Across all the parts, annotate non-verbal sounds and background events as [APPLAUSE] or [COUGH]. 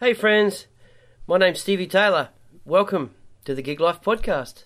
Hey, friends. My name's Stevie Taylor. Welcome to the Gig Life Podcast.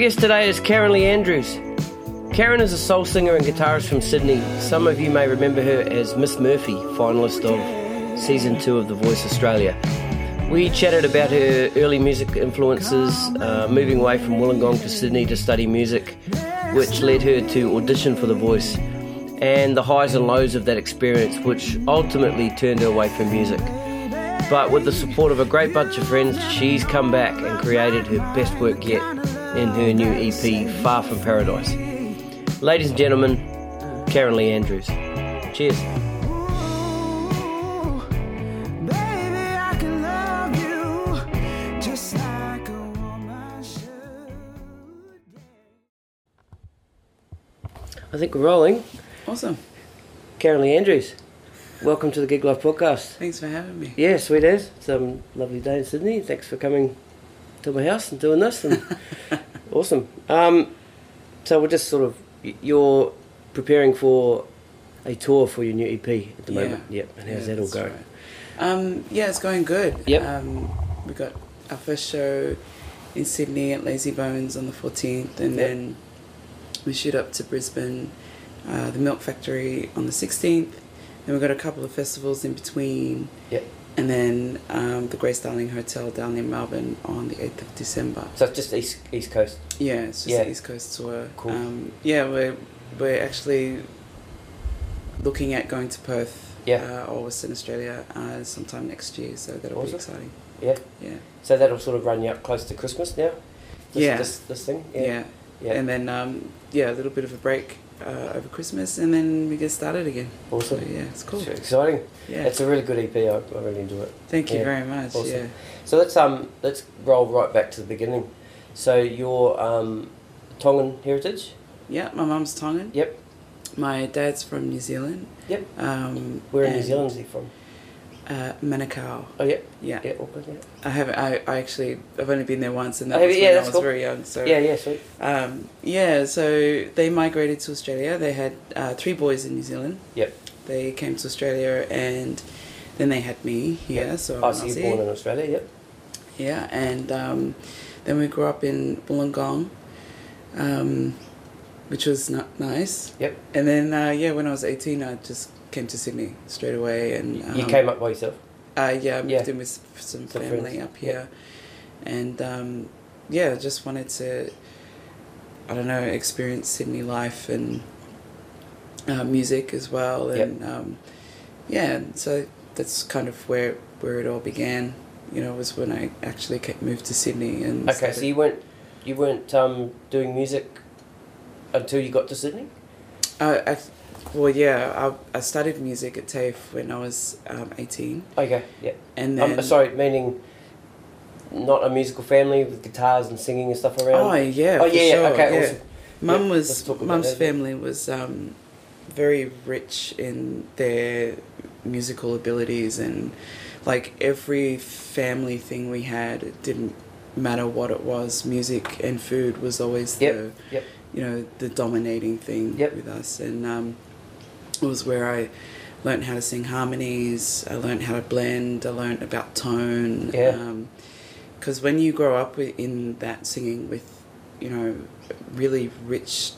Guest today is Karen Lee Andrews. Karen is a soul singer and guitarist from Sydney. Some of you may remember her as Miss Murphy, finalist of season two of The Voice Australia. We chatted about her early music influences, uh, moving away from Wollongong to Sydney to study music, which led her to audition for The Voice, and the highs and lows of that experience, which ultimately turned her away from music. But with the support of a great bunch of friends, she's come back and created her best work yet in her new EP, Far From Paradise. Ladies and gentlemen, Karen Lee Andrews. Cheers. I can love you just like a woman should. I think we're rolling. Awesome. Karen Lee Andrews, welcome to the Gig Life podcast. Thanks for having me. Yeah, sweet as. It's a um, lovely day in Sydney. Thanks for coming to my house and doing this. And [LAUGHS] awesome. Um, so we're just sort of you're preparing for a tour for your new EP at the Yeah. moment. Yep. And how's Yeah, that all going? right. Um, yeah, it's going good. Yep. Um, we got our first show in Sydney at Lazy Bones on the 14th, and Yep. then we shoot up to Brisbane, uh, the Milk Factory on the 16th. Then we've got a couple of festivals in between, Yep. and then um, the Grace Darling Hotel down in Melbourne on the 8th of December. So it's just East East Coast. Yeah, it's just Yeah. the East Coast tour. Cool. Um, yeah, we're we're actually looking at going to Perth, Yeah. uh, or Western Australia, uh, sometime next year. So that'll Awesome. be exciting. Yeah. Yeah, So that'll sort of run you up close to Christmas now. This, Yeah. This, this thing. yeah, Yeah. and then um, yeah, a little bit of a break uh, over Christmas, and then we get started again. Awesome. So yeah, it's cool. It's exciting. Yeah, It's a really good EP. I, I really enjoy it. thank you yeah. very much. Awesome. Yeah, So let's um let's roll right back to the beginning. So your um Tongan heritage. yeah. My mum's Tongan. Yep. My dad's from New Zealand. Yep. Um, Where in New Zealand is he from? Uh, Manukau. Oh yeah. Yeah. Yeah. Auckland, yeah. I haven't. I, I actually. I've only been there once, and that Oh, was yeah, when I was cool. very young. So Yeah. Yeah. Sweet. Um, yeah, so they migrated to Australia. They had uh, three boys in New Zealand. Yep. They came to Australia and then they had me here. Yep. So Oh, I'm so born in Australia. Yep. Yeah, and um, then we grew up in Wollongong, um, which was not nice. Yep. And then uh, yeah, when I was eighteen, I just came to Sydney straight away, and um, you came up by yourself. Uh, yeah, I moved Yeah. in with some Some family friends. up here, and um, yeah, just wanted to, I don't know, experience Sydney life and uh, music as well, Yep. and um, yeah, so that's kind of where where it all began. You know, was when I actually moved to Sydney and Okay. So you weren't you weren't um doing music until you got to Sydney. Uh, I, well, yeah, I, I studied music at TAFE when I was um, eighteen, Okay. Yeah. and then Um, sorry, meaning not a musical family with guitars and singing and stuff around. Oh yeah, Oh for yeah. yeah, sure, okay. yeah. Awesome. Mum Yeah, was mum's family was um, very rich in their musical abilities and like every family thing we had it didn't matter what it was music and food was always the yep. you know the dominating thing Yep. with us and um, it was where I learned how to sing harmonies I learned how to blend I learned about tone Yeah. because when you grow up in that singing with you know really rich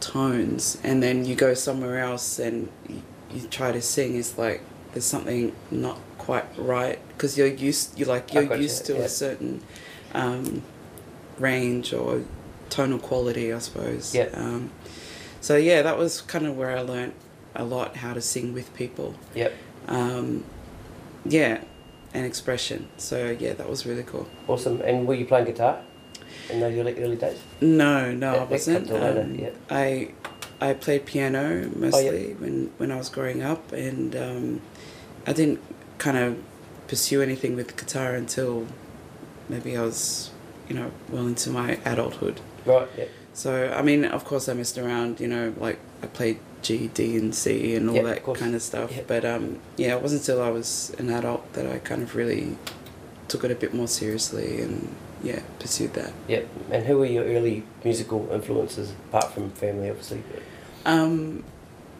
tones and then you go somewhere else and you, you try to sing it's like there's something not quite right because you're used you like you're used to yeah. a certain um, range or tonal quality I suppose Yeah. um, so yeah that was kind of where I learnt a lot how to sing with people Yep. um, yeah and expression so yeah that was really cool Awesome. And were you playing guitar? in those early, early days? No, no, That- I wasn't. Um, yeah. I I played piano mostly when when I was growing up, and um, I didn't kind of pursue anything with guitar until maybe I was, you know, well into my adulthood. Right. Yeah. So I mean, of course, I messed around. You know, like I played G, D, and C, and all Yeah, that kind of stuff. Yeah. But um, yeah, it wasn't until I was an adult that I kind of really took it a bit more seriously and yeah, pursued that. Yep. And who were your early musical influences apart from family, obviously? Um,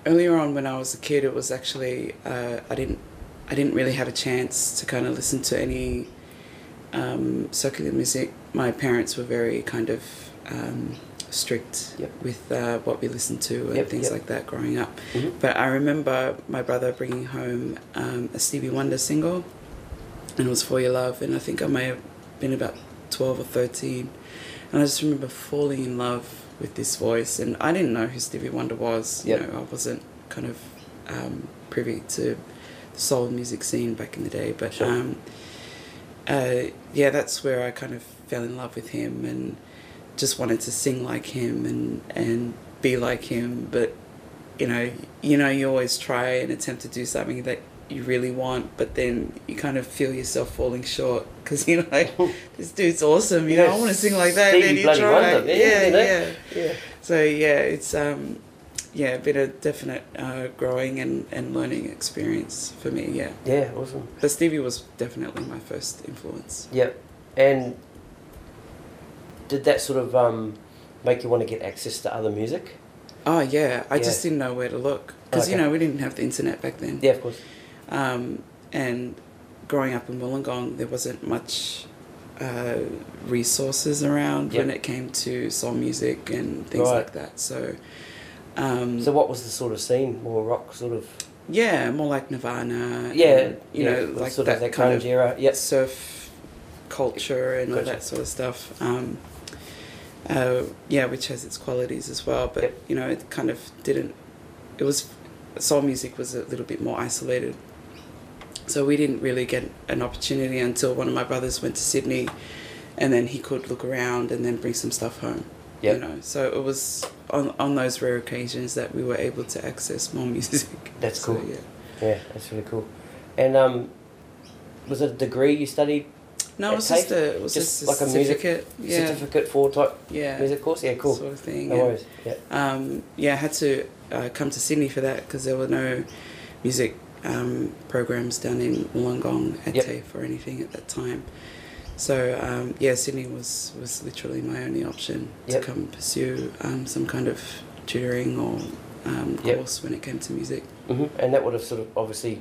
earlier on, when I was a kid, it was actually uh, I didn't I didn't really have a chance to kind of listen to any um, secular music. My parents were very kind of um, strict Yep. with uh, what we listened to and Yep, things yep. like that growing up. Mhm. But I remember my brother bringing home um, a Stevie Wonder single, and it was "For Your Love," and I think I may have been about twelve or thirteen, and I just remember falling in love with this voice, and I didn't know who Stevie Wonder was. You know, I wasn't kind of um, privy to the soul music scene back in the day, but Sure. Uh, yeah, that's where I kind of fell in love with him and just wanted to sing like him and and be like him. But you know, you know, you always try and attempt to do something that you really want, but then you kind of feel yourself falling short because you know, like, [LAUGHS] this dude's awesome. You know, I want to sing like that. and then you try, Wonder, man, yeah, you know? yeah. Yeah. So yeah, it's um, yeah, been a definite uh, growing and, and learning experience for me. Yeah, Yeah. Awesome. but Stevie was definitely my first influence. Yep. And did that sort of um, make you want to get access to other music? Oh yeah, I Yeah. just didn't know where to look because you Okay. know we didn't have the internet back then. Yeah, of course. Um, and growing up in Wollongong, there wasn't much uh, resources around when it came to soul music and things Right. like that. So, um, So what was the sort of scene? More rock sort of. yeah, more like Nirvana. Yeah. and, you yeah, know, like sort that of that kind of era. Yep. surf culture and all that sort of stuff. Um, uh, yeah, which has its qualities as well, but Yep. you know, it kind of didn't. It was soul music was a little bit more isolated, so we didn't really get an opportunity until one of my brothers went to Sydney, and then he could look around and then bring some stuff home. Yep. You know, so it was on on those rare occasions that we were able to access more music. That's [LAUGHS] So, cool. yeah. Yeah, that's really cool. And um, was it a degree you studied? No, it was just a it was Just just, a like a music certificate. yeah. Certificate for type Yeah. music course? Yeah, cool. Sort of thing. No yeah. worries. Yeah. Um, yeah, I had to uh, come to Sydney for that because there were no music um, programs down in Wollongong at Yep. TAFE or anything at that time. So um, yeah, Sydney was was literally my only option Yep. to come pursue um, some kind of tutoring or um, Yep. course when it came to music. hmm And that would have sort of obviously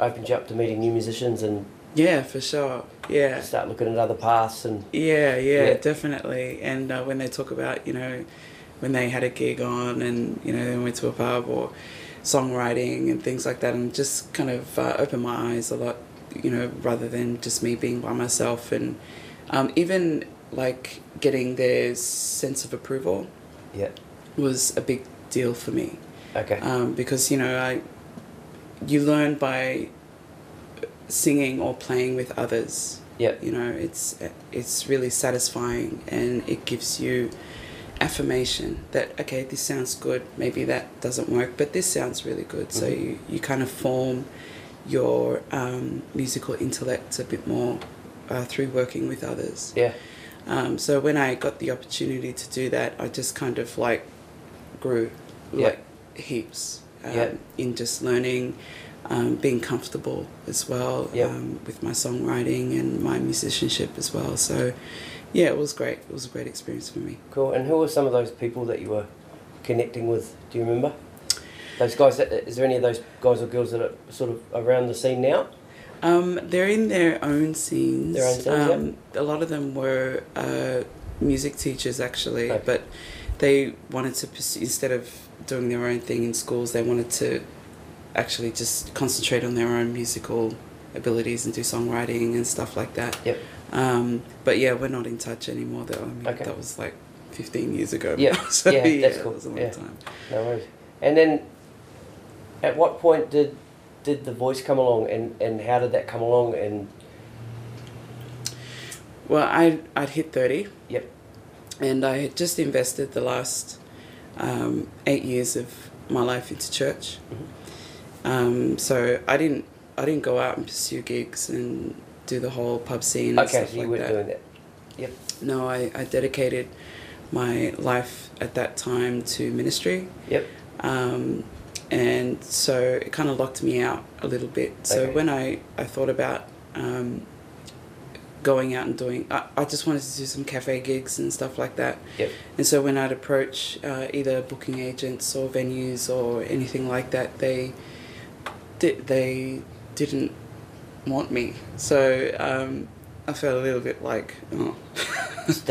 opened you up to meeting new musicians and Yeah, for sure. Yeah. start looking at other paths and Yeah, yeah, Yeah. definitely. And uh, when they talk about, you know, when they had a gig on and, you know, they went to a pub or songwriting and things like that, and just kind of uh, opened my eyes a lot, you know, rather than just me being by myself. And um, even like getting their sense of approval yeah. was a big deal for me Okay. um, because, you know, I you learn by singing or playing with others yeah. you know it's it's really satisfying and it gives you affirmation that okay this sounds good maybe that doesn't work but this sounds really good so Mhm. you, you kind of form your um, musical intellect a bit more uh, through working with others Yeah. um, so when I got the opportunity to do that I just kind of like grew Yeah. like heaps um, Yeah. in just learning um, being comfortable as well Yeah. um, with my songwriting and my musicianship as well. So, yeah, it was great. It was a great experience for me. Cool. And who were some of those people that you were connecting with? Do you remember? Those guys. That, is there any of those guys or girls that are sort of around the scene now? Um, they're in their own scenes. Their own scenes, um, A lot of them were uh, music teachers, actually, Okay. but they wanted to instead of doing their own thing in schools, they wanted to actually just concentrate on their own musical abilities and do songwriting and stuff like that. Yep. Um, but yeah, we're not in touch anymore, though. I mean, Okay. that was like 15 years ago. Yeah. [LAUGHS] so, Yeah, yeah, that's cool. was a long Yeah. time. No worries. And then, at what point did did the voice come along, and and how did that come along? And Well, I I'd hit thirty, Yep. and I had just invested the last um, eight years of my life into church. Um, so I didn't I didn't go out and pursue gigs and do the whole pub scene. And Okay, so you like weren't that. doing that. Yep. No, I, I dedicated my life at that time to ministry. Yep. Um, and so it kind of locked me out a little bit. So Okay. when I, I thought about um, going out and doing, I, I just wanted to do some cafe gigs and stuff like that. Yep. And so when I'd approach uh, either booking agents or venues or anything like that, they di- they didn't want me. So um, I felt a little bit like, oh, [LAUGHS]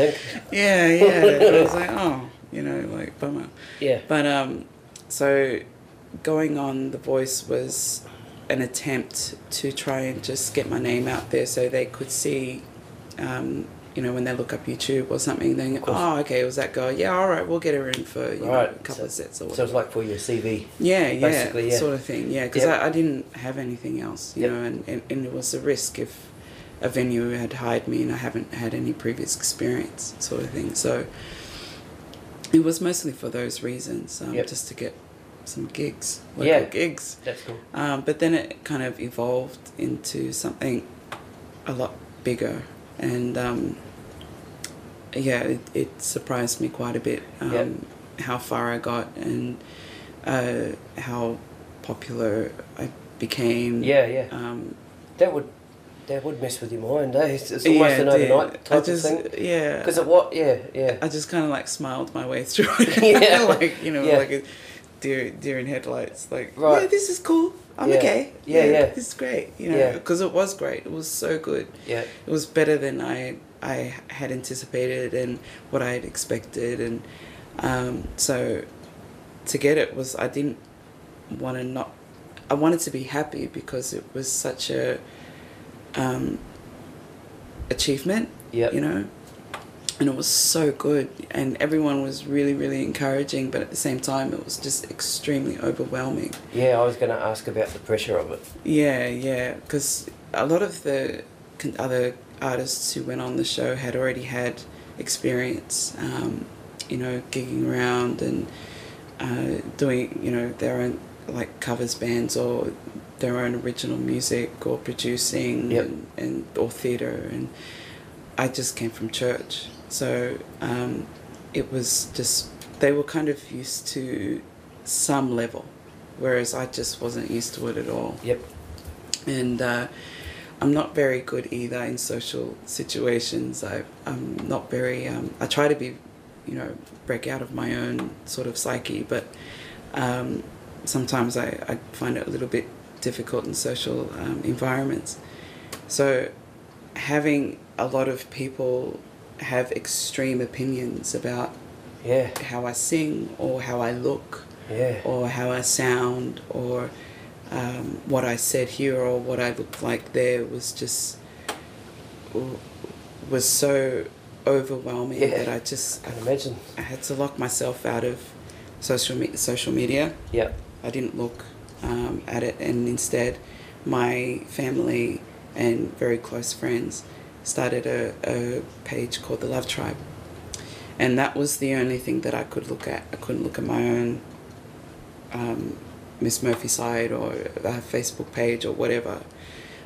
yeah, yeah. I was like, oh, you know, like bummer. Yeah. But um, so going on The Voice was an attempt to try and just get my name out there so they could see, um, you know, when they look up YouTube or something, then oh, okay, it was that guy. Yeah, all right, we'll get her in for you know, a couple so- of sets or whatever. So it's like for your CV. yeah, yeah, basically, yeah. sort of thing. Yeah, because Yep. I, I didn't have anything else, you Yep. know, and, and, and it was a risk if a venue had hired me and I haven't had any previous experience, sort of thing. So it was mostly for those reasons, um, Yep. just to get some gigs, local Yeah. gigs. That's cool. Um, but then it kind of evolved into something a lot bigger, and um, yeah, it, it surprised me quite a bit um, Yep. how far I got and uh, how popular I became. Yeah, yeah. Um, That would that would mess with your mind, eh? It's, it's almost yeah, an it overnight type I just, of thing. Yeah. Because it what? Yeah, yeah. I just kind of like smiled my way [LAUGHS] through it. Yeah. [LAUGHS] like, you know, Yeah. like a deer, deer in headlights. Like, Right. yeah, this is cool. I'm Yeah. okay. Yeah, yeah. This is great. You know, Yeah. because it was great. It was so good. Yeah. It was better than I I had anticipated and what I had expected, and um, so to get it was I didn't want to not. I wanted to be happy because it was such a um, achievement Yep. you know and it was so good and everyone was really really encouraging but at the same time it was just extremely overwhelming Yeah, I was going to ask about the pressure of it. yeah yeah because a lot of the other artists who went on the show had already had experience um, you know gigging around and uh, doing you know their own like covers bands or their own original music or producing Yep. and, and or theatre and I just came from church so um, it was just they were kind of used to some level whereas I just wasn't used to it at all Yep. and uh, I'm not very good either in social situations. I, I'm not very. Um, I try to be, you know, break out of my own sort of psyche, but um, sometimes I, I find it a little bit difficult in social um, environments. So having a lot of people have extreme opinions about Yeah. how I sing or how I look Yeah. or how I sound or um, what I said here or what I looked like there was just was so overwhelming Yeah. that I just I can imagine. I had to lock myself out of social me- social media. Yep. I didn't look um, at it, and instead, my family and very close friends started a, a page called the Love Tribe, and that was the only thing that I could look at. I couldn't look at my own um, Miss Murphy side or a Facebook page or whatever.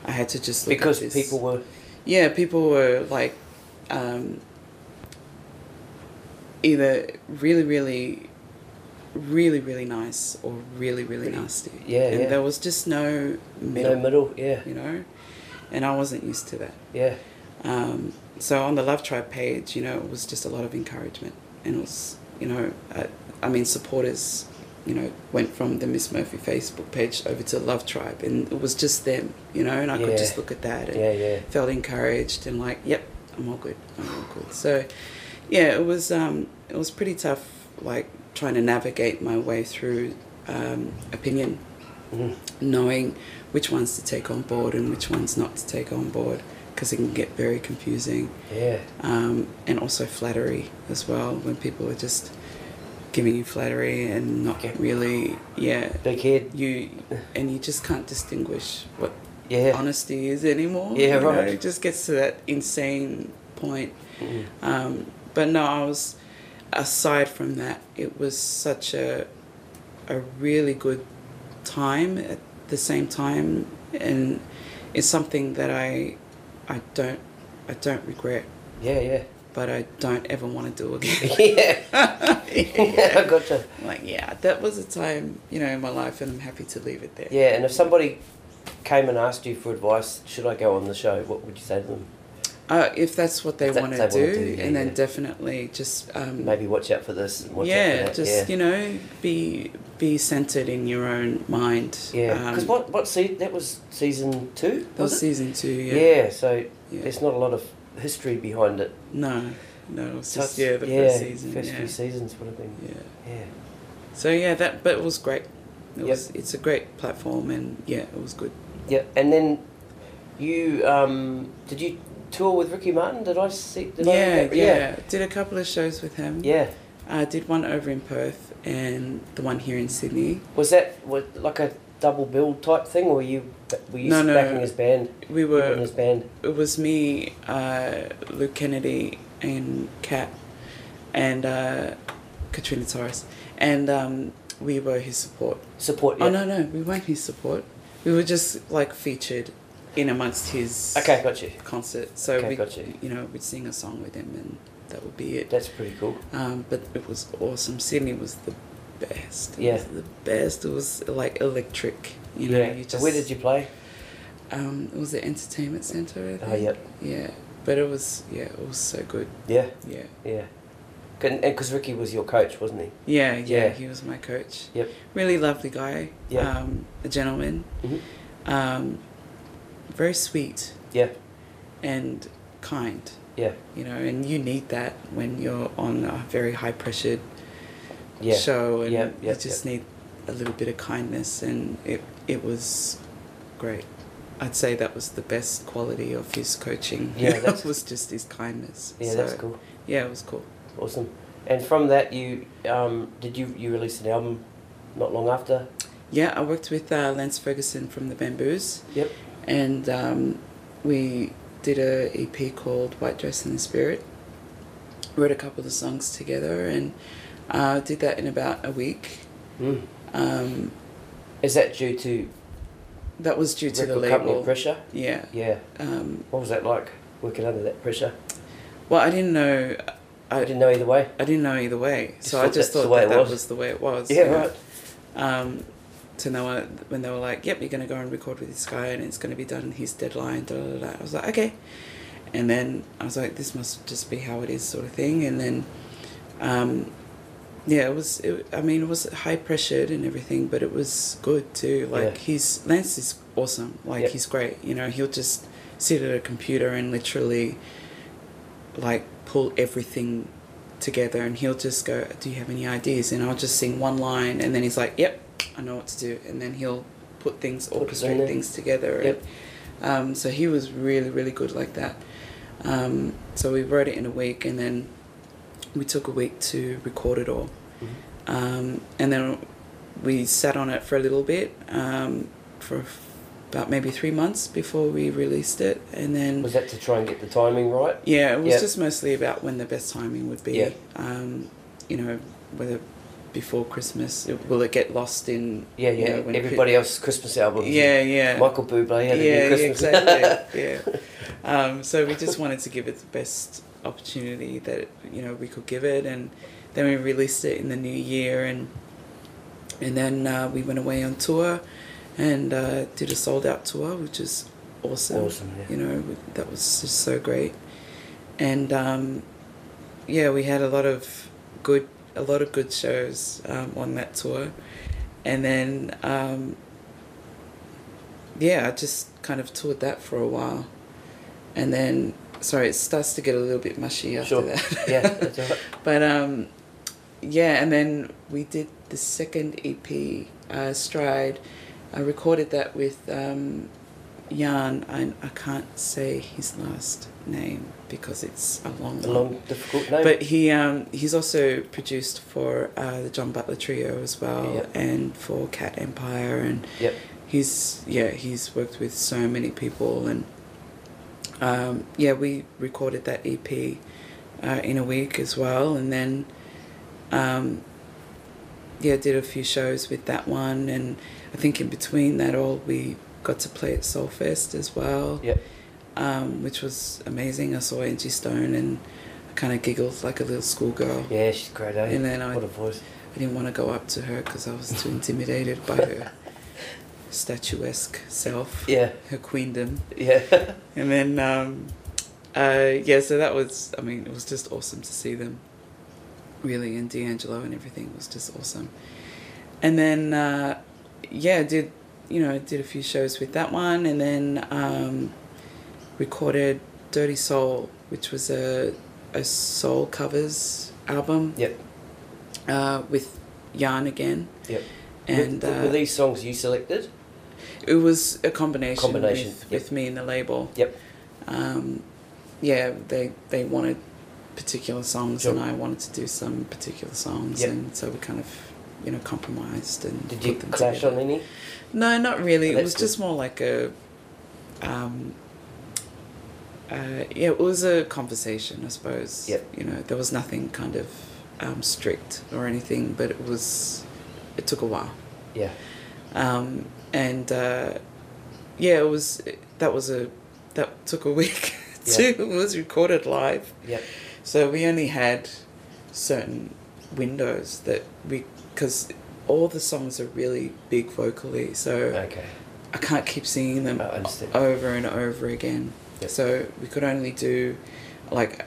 I had to just look Because people were. Yeah, people were like um, either really, really, really, really nice or really, really Really- nasty. yeah, and yeah. there was just no middle, No middle. Yeah. you know, and I wasn't used to that. Yeah. Um, so on the Love Tribe page, you know, it was just a lot of encouragement, and it was, you know, uh, I mean, supporters, you know, went from the Miss Murphy Facebook page over to Love Tribe, and it was just them, you know, and I Yeah. could just look at that and Yeah. Yeah. felt encouraged and like, yep, I'm all good, I'm all good. So, yeah, it was um, it was pretty tough, like trying to navigate my way through um, opinion, Mhm. knowing which ones to take on board and which ones not to take on board, because it can get very confusing, Yeah. um, and also flattery as well when people are just giving you flattery and not Okay. really, yeah, Big head. you and you just can't distinguish what Yeah. honesty is anymore. Yeah, you know, right. It just gets to that insane point. Mm. Um, but no, I was. Aside from that, it was such a a really good time at the same time, and it's something that I I don't I don't regret, Yeah, yeah. but I don't ever want to do again. [LAUGHS] yeah. yeah, [LAUGHS] I [LAUGHS] gotcha. like yeah, that was a time you know in my life, and I'm happy to leave it there. Yeah, and if somebody came and asked you for advice, should I go on the show? What would you say to them? Uh, if that's what they that- want to they do, wanna do, yeah, and then yeah. definitely just um, Maybe watch out for this. And watch out yeah, for that. just yeah. you know, be be centered in your own mind. Yeah, Um, because what what se- that was season two. that was it? season two. Yeah. Yeah. so Yeah. there's not a lot of history behind it. No, no, it's So just yeah, the yeah, first season. First yeah. few seasons would have been. yeah. Yeah. So yeah, that but it was great. It Yep. was it's a great platform and yeah, it was good. Yeah, and then you um did you tour with Ricky Martin? Did I see? Did yeah, I, yeah, Did a couple of shows with him. yeah. I did one over in Perth and the one here in Sydney. Was that was like a double bill type thing, or were you were you No, no. backing his band? We in were his band. it was me, uh, Luke Kennedy and Kat and uh, Katrina Torres. And um, we were his support. Support. Yeah. Oh no no, we weren't his support. We were just like featured in amongst his Okay, got you. concert. So Okay, we, got you. you know, we'd sing a song with him, and that would be it. That's pretty cool. Um, but it was awesome. Sydney was the best. It Yeah. the best. It was like electric. You know, yeah. you just. where did you play? Um, it was the entertainment think. Oh, yep. Yeah, but it was yeah, it was so good. Yeah, Yeah. yeah. And because Ricky was your coach, wasn't he? Yeah, yeah, Yeah. he was my coach. Yep. Really lovely guy. Yeah. Um, a gentleman. Mhm. Um, very sweet Yeah, and kind. Yeah, You know, and you need that when you're on a very high pressured yeah. show, and you just need a little bit of kindness, and it it was great. I'd say that was the best quality of his coaching. Yeah, [LAUGHS] that was just his kindness. Yeah, So, that's cool. Yeah, it was cool. Awesome. And from that, you um, did you you release an album not long after? Yeah, I worked with uh, Lance Ferguson from the Bamboos, Yep. and um, we did a EP called White Dress in the Spirit. Wrote a couple of the songs together, and uh, did that in about a week. Mm. Um, Is that due to that was due to the label. pressure? Yeah. Yeah. Um, What was that like working under that pressure? well, I didn't know. I I, didn't know either way. I didn't know either way, Just so I just thought that, that was. was the way it was. Yeah, you right. Um, to know uh, when they were like, "Yep, you're gonna go and record with this guy, and it's gonna be done in his deadline." Da, da, da, da. I was like, "Okay," and then I was like, "This must just be how it is," sort of thing. And then, um, yeah, it was. It, I mean, it was high pressured and everything, but it was good too. Like Yeah. he's Lance is awesome. Like Yep. he's great. You know, he'll just sit at a computer and literally, like, pull everything together and he'll just go do you have any ideas and i'll just sing one line and then he's like yep i know what to do and then he'll put things orchestrate things together Yep. and um, so he was really really good like that um, so we wrote it in a week and then we took a week to record it all Mhm. um, and then we sat on it for a little bit um, for f- about maybe three months before we released it and then Was that to try and get the timing right? yeah, it was Yeah. just mostly about when the best timing would be. Yeah. Um, you know, whether before Christmas, will it get lost in? Yeah, you yeah. know, when Everybody else's Christmas albums. Yeah, yeah. Michael Bublé had a yeah, new yeah, exactly. [LAUGHS] yeah. Um, so we just wanted to give it the best opportunity that you know we could give it, and then we released it in the new year, and and then uh, we went away on tour, and uh, did a sold out tour, which is awesome. Awesome, yeah. You know, that was just so great, and um, yeah, we had a lot of good a lot of good shows um, on that tour, and then um, yeah, I just kind of toured that for a while, and then sorry, it starts to get a little bit mushy after Sure. that. yeah. [LAUGHS] But um, yeah, and then we did the second EP, uh, Stride. I recorded that with um, Jan. I, I can't say his last name because it's a long A long, difficult name. But he um, he's also produced for uh, the John Butler Trio as well, Yep. and for Cat Empire, and Yep. he's yeah he's worked with so many people, and um, yeah, we recorded that EP uh, in a week as well, and then um, yeah, did a few shows with that one, and I think in between that all we got to play at Soulfest as well, Yep. Um, which was amazing. I saw Angie Stone and I kind of giggled like a little schoolgirl. Yeah, she's great, eh? And then I- what a voice. I didn't want to go up to her because I was too intimidated by her [LAUGHS] statuesque self, Yeah, her queendom. yeah. [LAUGHS] And then, um, uh, yeah, so that was, I mean, it was just awesome to see them, really, and D'Angelo and everything was just awesome. And then, uh, yeah, did, you know, I did a few shows with that one, and then um, recorded Dirty Soul, which was a, a soul covers album yep, uh, with Jan again. yep. And were, were uh, these songs you selected? it was a combination, Combination, with, yep. with me and the label. Yep. um, yeah, they they wanted particular songs, Sure. and I wanted to do some particular songs, Yep. and so we kind of, you know, compromised and Did you clash together. on any? No, not really. Oh, it was good. just more like a, um, uh, yeah, it was a conversation, I suppose. Yep. You know, there was nothing kind of um, strict or anything, but it was, it took a while. Yeah. Um, and uh, yeah, it was that was a that took a week [LAUGHS] too. It was recorded live, Yep. so we only had certain windows that we because all the songs are really big vocally, so Okay. I can't keep singing them understand. over and over again. Yep. So we could only do like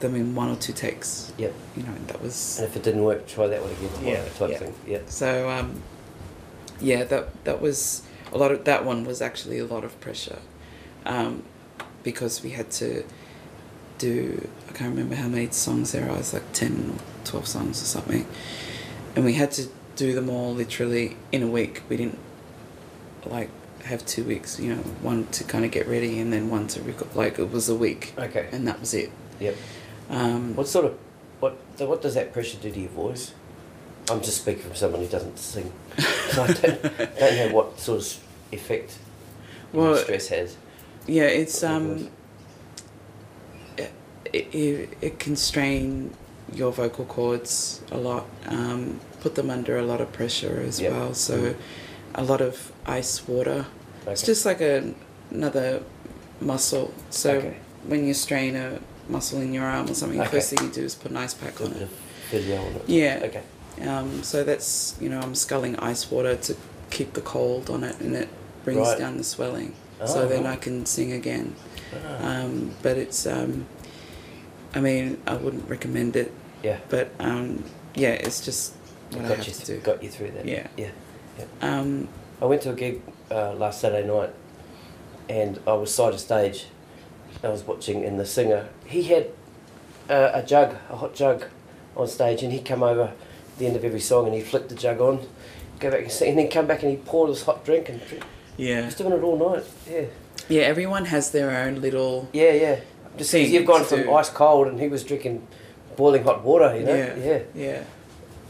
them in one or two takes. Yep. You know, that was And if it didn't work, try that one again. Yeah, Type yeah. thing. Yeah. So um, yeah, that that was a lot of that one was actually a lot of pressure, um, because we had to do I can't remember how many songs there are. It's like ten or twelve songs or something, and we had to do them all literally in a week. We didn't like have two weeks. You know, one to kind of get ready and then one to record. Like it was a week, Okay. and that was it. Yep. Um, What sort of what so what does that pressure do to your voice? I'm just speaking from someone who doesn't sing, so I don't, [LAUGHS] don't know what sort of effect Well, stress has. Yeah, it's um, it, it, it can strain your vocal cords a lot, um, put them under a lot of pressure as Yep. well. So, a lot of ice water. It's just like a, another muscle. So Okay. when you strain a muscle in your arm or something, the Okay. first thing you do is put an ice pack on it. on it. Yeah. Okay. Um, so that's you know I'm sculling ice water to keep the cold on it, and it brings Right. down the swelling. Oh, so then. I can sing again. Ah, Um, but it's, um, I mean, I wouldn't recommend it. yeah. But um, yeah, it's just what I got have you to do. got you through that. Yeah. Yeah. Um, I went to a gig uh, last Saturday night, and I was side of stage. I was watching, and the singer he had uh, a jug, a hot jug, on stage, and he'd come over at the end of every song, and he'd flick the jug on, go back and sing, and then come back and he'd pour this hot drink, and drink. yeah, he's doing it all night. Yeah, yeah. Everyone has their own little. yeah, yeah. Just because you've gone from ice cold, and he was drinking boiling hot water. You know. Yeah. Yeah. Yeah,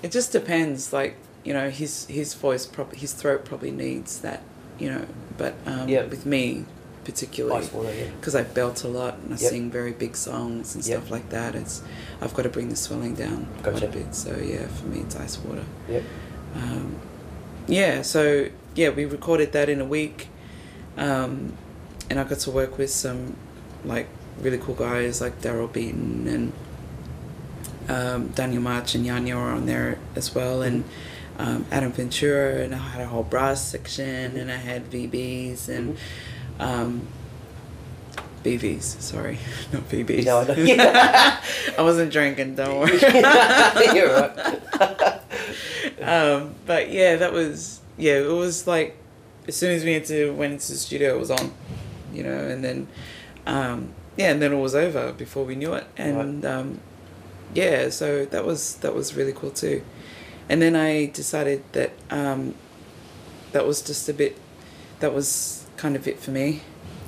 it just depends. Like you know, his his voice probably his throat probably needs that. You know, but um, Yeah. with me particularly. Water. Yeah. because I belt a lot and I Yep. sing very big songs and Yep. stuff like that. It's I've got to bring the swelling down quite a bit. So yeah, for me it's ice water. Yep. Um, yeah, so yeah, we recorded that in a week, um, and I got to work with some like really cool guys like Daryl Beaton and um, Daniel March and Yanya were on there as well, and um, Adam Ventura, and I had a whole brass section, and I had VBs and um, BVs. Sorry, [LAUGHS] not VBs. No, I know. [LAUGHS] Yeah. I wasn't drinking. Don't [LAUGHS] worry. You're right. um, but yeah, that was yeah. It was like as soon as we had to went into the studio, it was on, you know, and then um, yeah, and then it was over before we knew it, and um, yeah, so that was that was really cool too. And then I decided that um, that was just a bit, that was kind of it for me,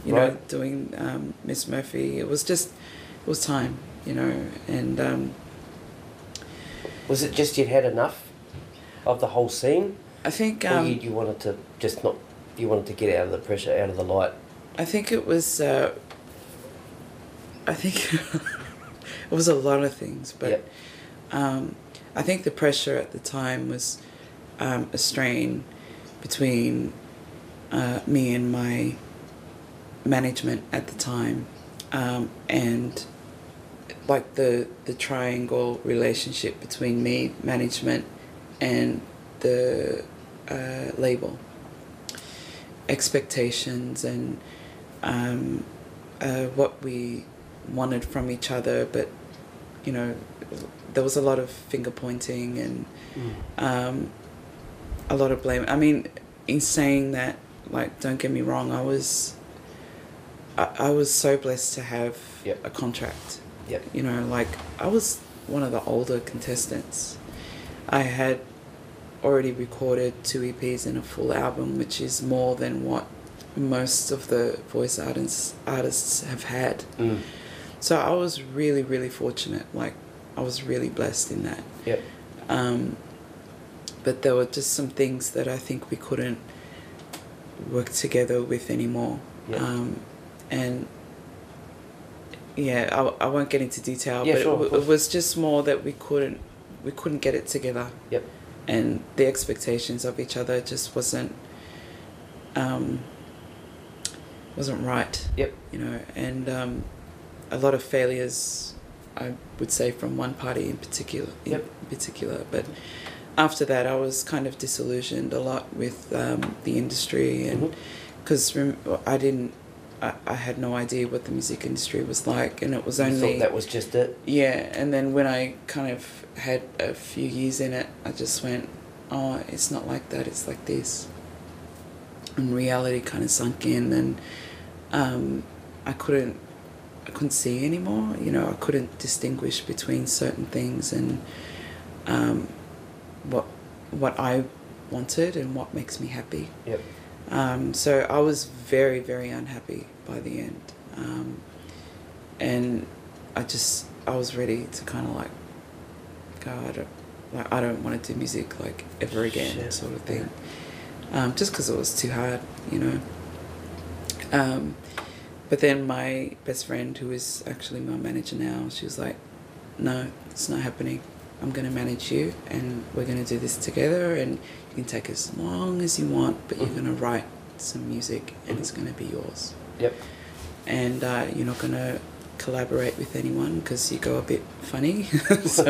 you know, doing um, Miss Murphy. It was just, it was time, you know, and um, Was it just you'd had enough of the whole scene, I think or um, you, you wanted to just not? You wanted to get out of the pressure, out of the light. I think it was uh, I think [LAUGHS] it was a lot of things, but Yep. I think the pressure at the time was um, a strain between uh, me and my management at the time, um, and like the the triangle relationship between me, management, and the uh, label. Expectations and um, uh, what we wanted from each other, but you know, there was a lot of finger pointing and um, a lot of blame. I mean, in saying that, like, don't get me wrong, I was, I, I was so blessed to have Yep. a contract. Yep. You know, like I was one of the older contestants. I had already recorded two EPs and a full album, which is more than what most of the voice artists artists have had. Mm. So I was really, really fortunate. Like I was really blessed in that. Yep. Um, but there were just some things that I think we couldn't work together with anymore. Yeah. Um, and yeah, I, I won't get into detail, Yeah, but sure, it, of w- course. it was just more that we couldn't we couldn't get it together, Yep. and the expectations of each other just wasn't um, wasn't right Yep. you know, and um, a lot of failures, I would say, from one party in particular. In Yep. particular, but after that, I was kind of disillusioned a lot with um, the industry, and because I didn't, I, I had no idea what the music industry was like, and it was You only thought that was just it. yeah, and then when I kind of had a few years in it, I just went, oh, it's not like that, it's like this. And reality kind of sunk in, and um, I couldn't, I couldn't see anymore. You know, I couldn't distinguish between certain things and um, what what I wanted and what makes me happy. Yep. Um, so I was very, very unhappy by the end. Um, and I just, I was ready to kind of like, go, I don't, like, I don't want to do music like ever again, Shit. sort of thing. Um, just because it was too hard, you know. But then my best friend, who is actually my manager now, she was like, no, it's not happening. I'm going to manage you and we're going to do this together and you can take as long as you want, but you're Mhm. going to write some music and it's going to be yours. Yep. And uh, you're not going to collaborate with anyone because you go a bit funny. [LAUGHS] so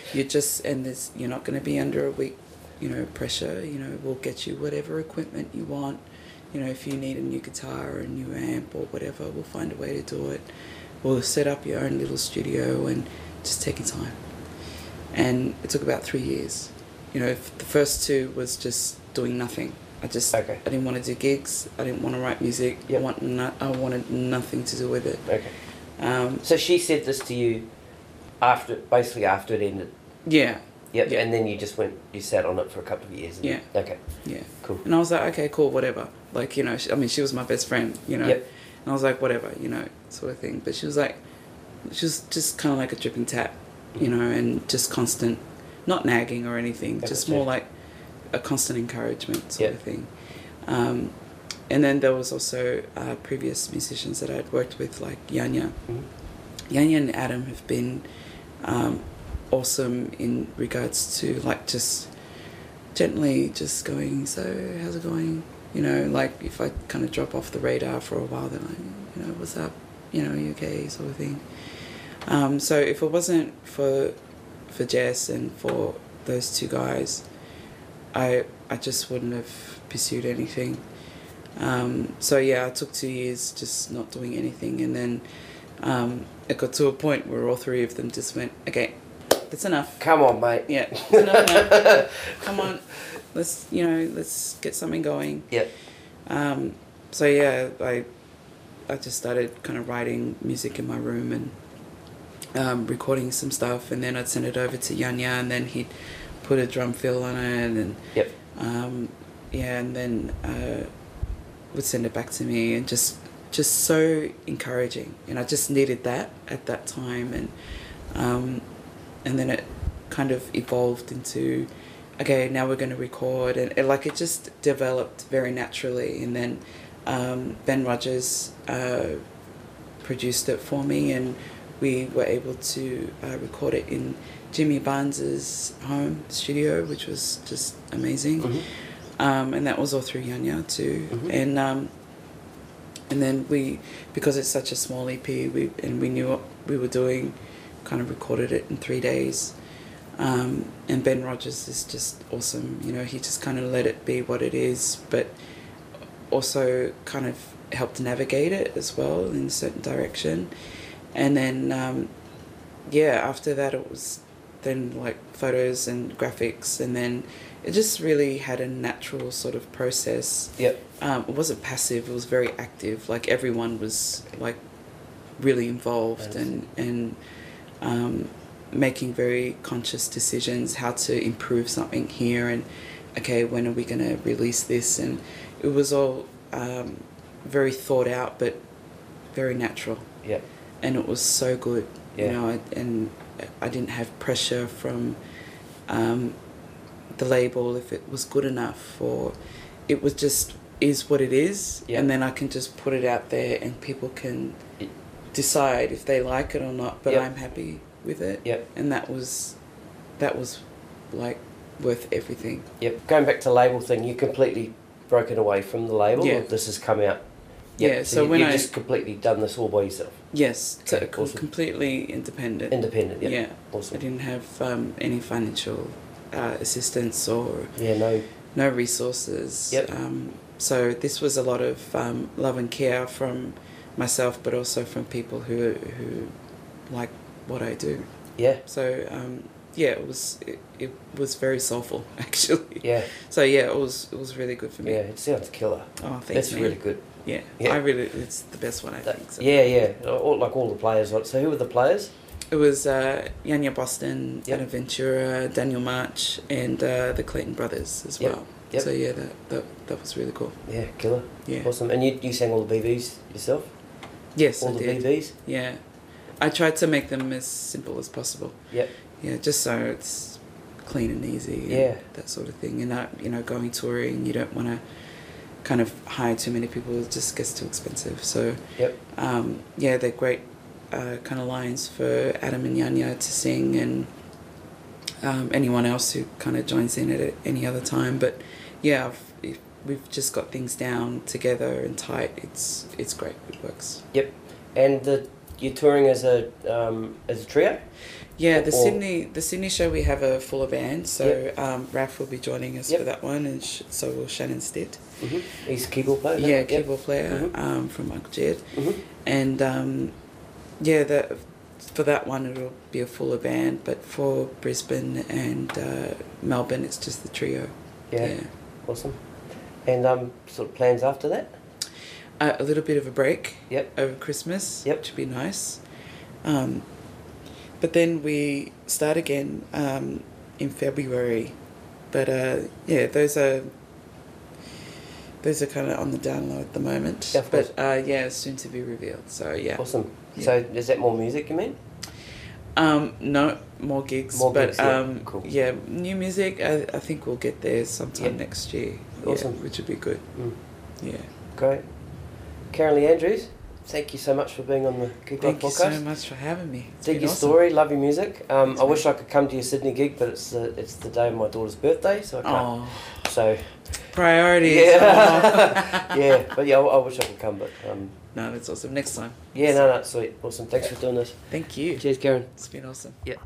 [LAUGHS] you're just, and there's, you're not going to be under a week, you know, pressure. You know, we'll get you whatever equipment you want. You know, if you need a new guitar or a new amp or whatever, we'll find a way to do it. We'll set up your own little studio and just take your time and it took about three years. You know, the first two was just doing nothing. I just Okay. I didn't want to do gigs. I didn't want to write music. Yep. I want no, I wanted nothing to do with it. Okay. Um, So she said this to you after, basically after it ended. yeah, Yep. Yeah. And then you just went, you sat on it for a couple of years. and- Yeah. Okay. yeah. Cool. And I was like, okay, cool, whatever. Like you know, she, I mean, she was my best friend. You know, Yep. and I was like, whatever, you know, sort of thing. But she was like, she was just kind of like a dripping tap, you know, and just constant, not nagging or anything, Yeah, just yeah. more like a constant encouragement sort Yeah. of thing. Um, and then there was also uh, previous musicians that I'd worked with, like Yanya. Mhm. Yanya and Adam have been um, awesome in regards to like just gently just going, so how's it going? You know, like if I kind of drop off the radar for a while, they're like, you know, what's up? You know, you okay? Sort of thing. Um, so if it wasn't for for Jess and for those two guys, I I just wouldn't have pursued anything. Um, so yeah, I took two years just not doing anything, and then um, it got to a point where all three of them just went, okay, that's enough. Come on, mate. Yeah, enough. [LAUGHS] Come on, let's you know let's get something going. Yep. Um, so yeah, I I just started kind of writing music in my room and um, recording some stuff, and then I'd send it over to Yanya, and then he'd put a drum fill on it, and Yep. um, yeah, and then uh, would send it back to me, and just just so encouraging, and I just needed that at that time, and um, and then it kind of evolved into okay, now we're going to record, and it, like it just developed very naturally, and then um, Ben Rogers uh, produced it for me, and we were able to uh, record it in Jimmy Barnes's home studio, which was just amazing. Mhm. Um, and that was all through Yanya too. Mhm. And um, and then we, because it's such a small EP, we and we knew what we were doing, kind of recorded it in three days. Um, and Ben Rogers is just awesome. You know, he just kind of let it be what it is, but also kind of helped navigate it as well in a certain direction. And then, um, yeah, after that, it was then like photos and graphics, and then it just really had a natural sort of process. Yep. Um, it wasn't passive; it was very active. Like everyone was like really involved and and um, making very conscious decisions how to improve something here and okay when are we going to release this and it was all um, very thought out but very natural Yep. and it was so good Yeah. you know I, and I didn't have pressure from um, the label if it was good enough or it was just is what it is Yeah. and then I can just put it out there and people can decide if they like it or not but Yep. I'm happy with it Yep. and that was that was like worth everything Yep. Going back to label thing, you completely broken away from the label. Yeah. This has come out. Yeah, so you, when you've I- just completely done this all by yourself, yes Okay, awesome. completely independent independent. Yep. yeah I Awesome. didn't have um, any financial uh, assistance or Yeah. No. no resources. Yep. Um, so this was a lot of um, love and care from myself, but also from people who who like what I do. Yeah. So um, yeah, it was it, it was very soulful [LAUGHS] actually. Yeah. So yeah, it was it was really good for me. Yeah. It sounds killer. Oh, thanks, That's man. really good. Yeah. Yeah. I really it's the best one I That- think. So. yeah. Yeah. All, like all the players. So who were the players? It was uh, Yanya Boston, Yep. Anna Ventura, Daniel March, and uh, the Clayton brothers as Yep. well. Yep. So yeah, that, that that was really cool. Yeah. Killer. Yeah. Awesome. And you you sang all the BVs yourself? Yes, all I the did. BVs? Yeah. I tried to make them as simple as possible. Yep. Yeah, just so it's clean and easy. and Yeah. That sort of thing. And not, you know, going touring, you don't want to kind of hire too many people. It just gets too expensive. So, Yep. um, yeah, they're great uh, kind of lines for Adam and Yanya to sing and um, anyone else who kind of joins in at any other time. But yeah, I've, we've just got things down together and tight. It's it's great. It works. Yep. And the you're touring as a um, as a trio. Yeah, the Or- Sydney the Sydney show we have a fuller band, so Yep. um, Raf will be joining us Yep. for that one, and sh- so will Shannon Stitt. Mm-hmm. He's a keyboard player. Yeah, Yep. keyboard player Mhm. um, from Uncle Jed, Mhm. and um, yeah, that for that one it'll be a fuller band, but for Brisbane and uh, Melbourne it's just the trio. Yeah. Awesome. And um, sort of plans after that. Uh, a little bit of a break Yep. over Christmas, Yep. which would be nice. Um, but then we start again um, in February. But uh, yeah, those are those are kind of on the down low at the moment. Yeah, but uh, yeah, soon to be revealed. So yeah. Awesome. Yeah. So is that more music? You mean? Um, no more gigs, More but gigs, yeah. um, Cool. yeah, new music. I, I think we'll get there sometime Yeah. next year. Awesome. yeah, which would be good. Mm. Yeah. Great. Karen Lee Andrews, thank you so much for being on the Gig Life Thank you so much for having me. It's Dig your awesome. story, love your music. Um, I wish. I could come to your Sydney gig, but it's the it's the day of my daughter's birthday, so I can't. Oh, So priorities. yeah, Oh. [LAUGHS] yeah, but yeah, I, I wish I could come, but um, No, that's awesome. Next time. yeah, no, no, sweet, awesome. Thanks for doing this. Thank you. Cheers, Karen. It's been awesome. Yeah.